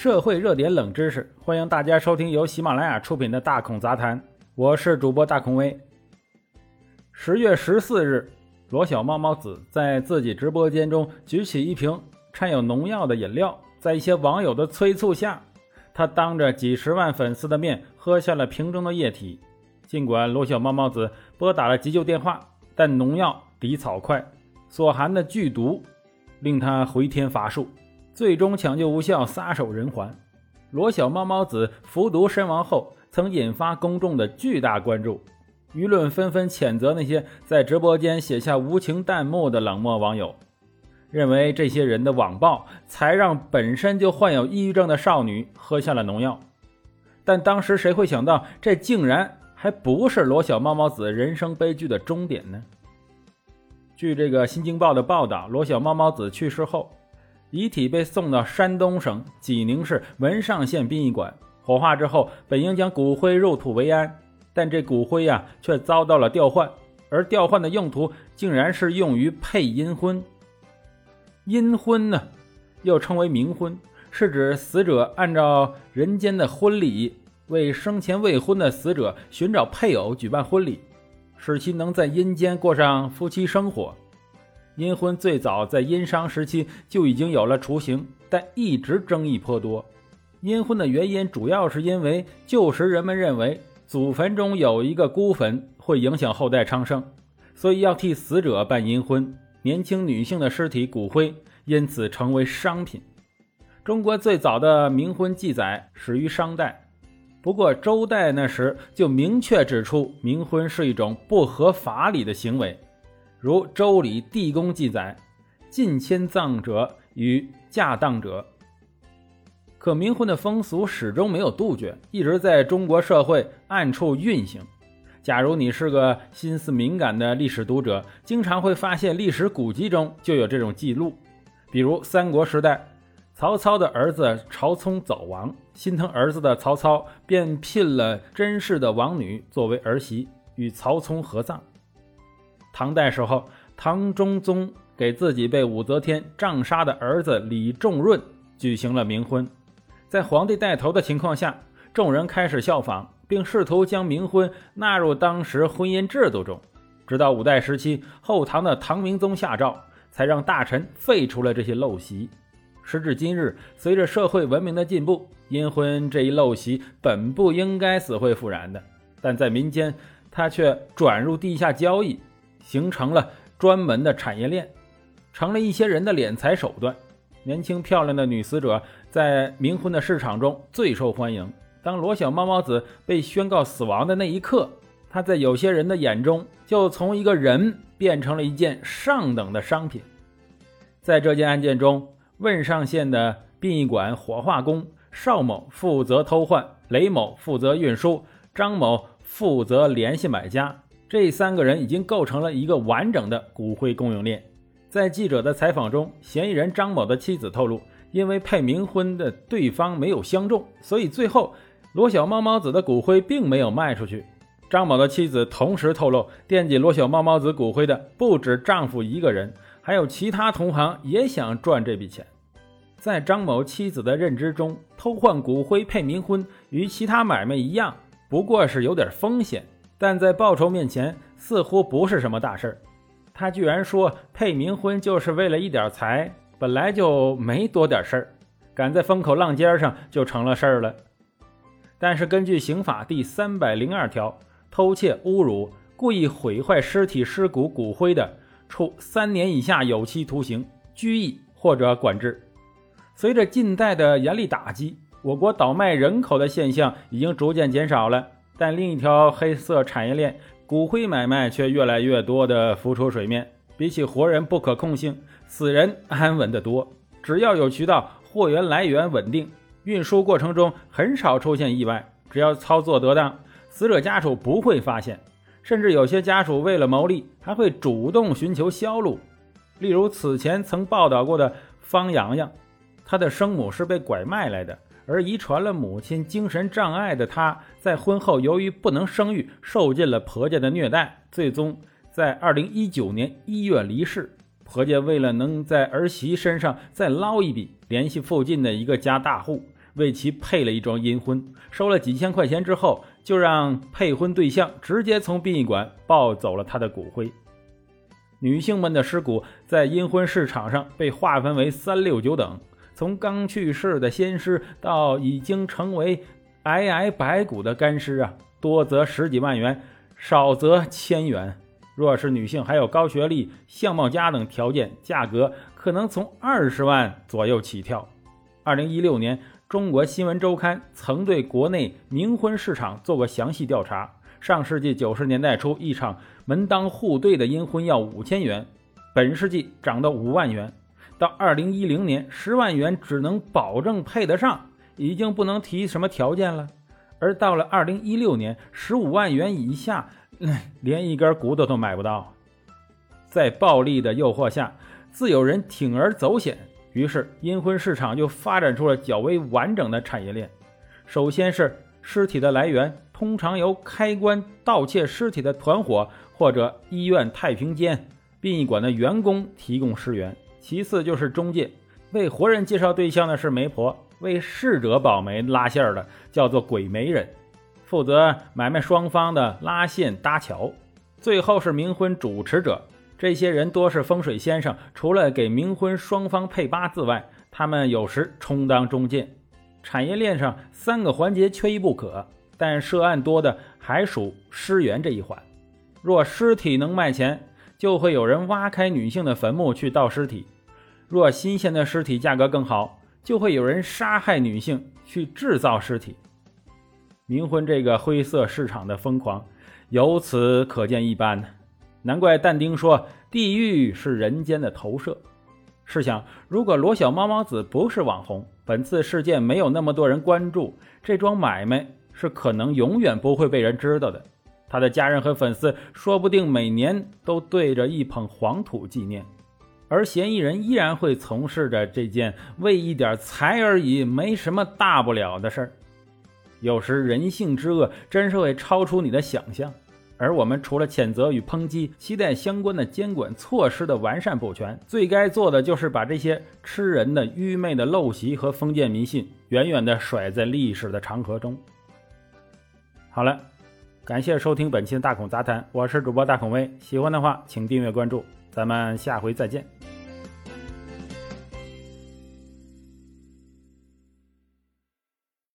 社会热点冷知识，欢迎大家收听由喜马拉雅出品的《大孔杂谈》，我是主播大孔威。十月十四日，罗小猫猫子在自己直播间中举起一瓶掺有农药的饮料，在一些网友的催促下，他当着几十万粉丝的面喝下了瓶中的液体。尽管罗小猫猫子拨打了急救电话，但农药敌草快，所含的剧毒令他回天乏术。最终抢救无效，撒手人寰。罗小猫猫子服毒身亡后，曾引发公众的巨大关注，舆论纷纷谴责那些在直播间写下无情弹幕的冷漠网友，认为这些人的网暴才让本身就患有抑郁症的少女喝下了农药。但当时谁会想到，这竟然还不是罗小猫猫子人生悲剧的终点呢？据这个《新京报》的报道，罗小猫猫子去世后。遗体被送到山东省济宁市文上县殡仪馆火化之后，本应将骨灰入土为安，但这骨灰呀却遭到了调换，而调换的用途竟然是用于配阴婚。阴婚呢，又称为冥婚，是指死者按照人间的婚礼，为生前未婚的死者寻找配偶，举办婚礼，使其能在阴间过上夫妻生活。阴婚最早在殷商时期就已经有了雏形，但一直争议颇多。阴婚的原因主要是因为旧时人们认为祖坟中有一个孤坟会影响后代昌盛，所以要替死者办阴婚。年轻女性的尸体骨灰因此成为商品。中国最早的冥婚记载始于商代，不过周代那时就明确指出冥婚是一种不合法理的行为。如《周礼·地宫》记载：“近迁葬者与嫁葬者。”可冥婚的风俗始终没有杜绝，一直在中国社会暗处运行。假如你是个心思敏感的历史读者，经常会发现历史古籍中就有这种记录。比如三国时代，曹操的儿子曹冲早亡，心疼儿子的曹操便聘了甄氏的王女作为儿媳，与曹冲合葬。唐代时候，唐中宗给自己被武则天杖杀的儿子李重润举行了冥婚，在皇帝带头的情况下，众人开始效仿，并试图将冥婚纳入当时婚姻制度中。直到五代时期，后唐的唐明宗下诏，才让大臣废除了这些陋习。时至今日，随着社会文明的进步，阴婚这一陋习本不应该死灰复燃的，但在民间，它却转入地下交易。形成了专门的产业链，成了一些人的敛财手段。年轻漂亮的女死者在冥婚的市场中最受欢迎。当罗小猫猫子被宣告死亡的那一刻，她在有些人的眼中就从一个人变成了一件上等的商品。在这件案件中，汶上县的殡仪馆火化工邵某负责偷换，雷某负责运输，张某负责联系买家。这三个人已经构成了一个完整的骨灰供应链。在记者的采访中，嫌疑人张某的妻子透露，因为配冥婚的对方没有相中，所以最后罗小猫猫子的骨灰并没有卖出去。张某的妻子同时透露，惦记罗小猫猫子骨灰的不止丈夫一个人，还有其他同行也想赚这笔钱。在张某妻子的认知中，偷换骨灰配冥婚与其他买卖一样，不过是有点风险。但在报酬面前，似乎不是什么大事儿。他居然说配冥婚就是为了一点财，本来就没多点事儿，赶在风口浪尖上就成了事儿了。但是根据刑法第三百零二条，偷窃、侮辱、故意毁坏尸体尸骨骨灰的，处三年以下有期徒刑、拘役或者管制。随着近代的严厉打击，我国倒卖人口的现象已经逐渐减少了。但另一条黑色产业链——骨灰买卖却越来越多地浮出水面。比起活人不可控性，死人安稳得多。只要有渠道，货源来源稳定，运输过程中很少出现意外。只要操作得当，死者家属不会发现。甚至有些家属为了牟利，还会主动寻求销路。例如此前曾报道过的方洋洋，她的生母是被拐卖来的。而遗传了母亲精神障碍的她，在婚后由于不能生育，受尽了婆家的虐待，最终在二零一九年一月离世。婆家为了能在儿媳身上再捞一笔，联系附近的一个家大户，为其配了一桩阴婚，收了几千块钱之后，就让配婚对象直接从殡仪馆抱走了他的骨灰。女性们的尸骨在阴婚市场上被划分为三六九等，从刚去世的鲜尸到已经成为皑皑白骨的干尸啊，多则十几万元，少则千元。若是女性还有高学历、相貌佳等条件，价格可能从二十万左右起跳。二零一六年，中国新闻周刊曾对国内冥婚市场做过详细调查。上世纪九十年代初，一场门当户对的阴婚要五千元，本世纪涨到五万元，到二零一零年，十万元只能保证配得上，已经不能提什么条件了。而到了二零一六年，十五万元以下。连一根骨头都买不到，在暴力的诱惑下，自有人铤而走险，于是阴婚市场就发展出了较为完整的产业链。首先是尸体的来源，通常由开棺盗窃尸体的团伙或者医院太平间、殡仪馆的员工提供尸源；其次就是中介，为活人介绍对象的是媒婆，为逝者保媒拉线的叫做鬼媒人。负责买卖双方的拉线搭桥，最后是冥婚主持者。这些人多是风水先生，除了给冥婚双方配八字外，他们有时充当中介。产业链上三个环节缺一不可，但涉案多的还属尸源这一环。若尸体能卖钱，就会有人挖开女性的坟墓去盗尸体；若新鲜的尸体价格更好，就会有人杀害女性去制造尸体。冥婚这个灰色市场的疯狂，由此可见一斑。难怪但丁说：“地狱是人间的投射。”试想，如果罗小猫猫子不是网红，本次事件没有那么多人关注，这桩买卖是可能永远不会被人知道的。他的家人和粉丝说不定每年都对着一捧黄土纪念，而嫌疑人依然会从事着这件为一点财而已、没什么大不了的事儿。有时人性之恶真是会超出你的想象，而我们除了谴责与抨击，期待相关的监管措施的完善补全。最该做的就是把这些吃人的愚昧的陋习和封建迷信远远地甩在历史的长河中。好了，感谢收听本期的大孔杂谈，我是主播大孔威，喜欢的话请订阅关注，咱们下回再见。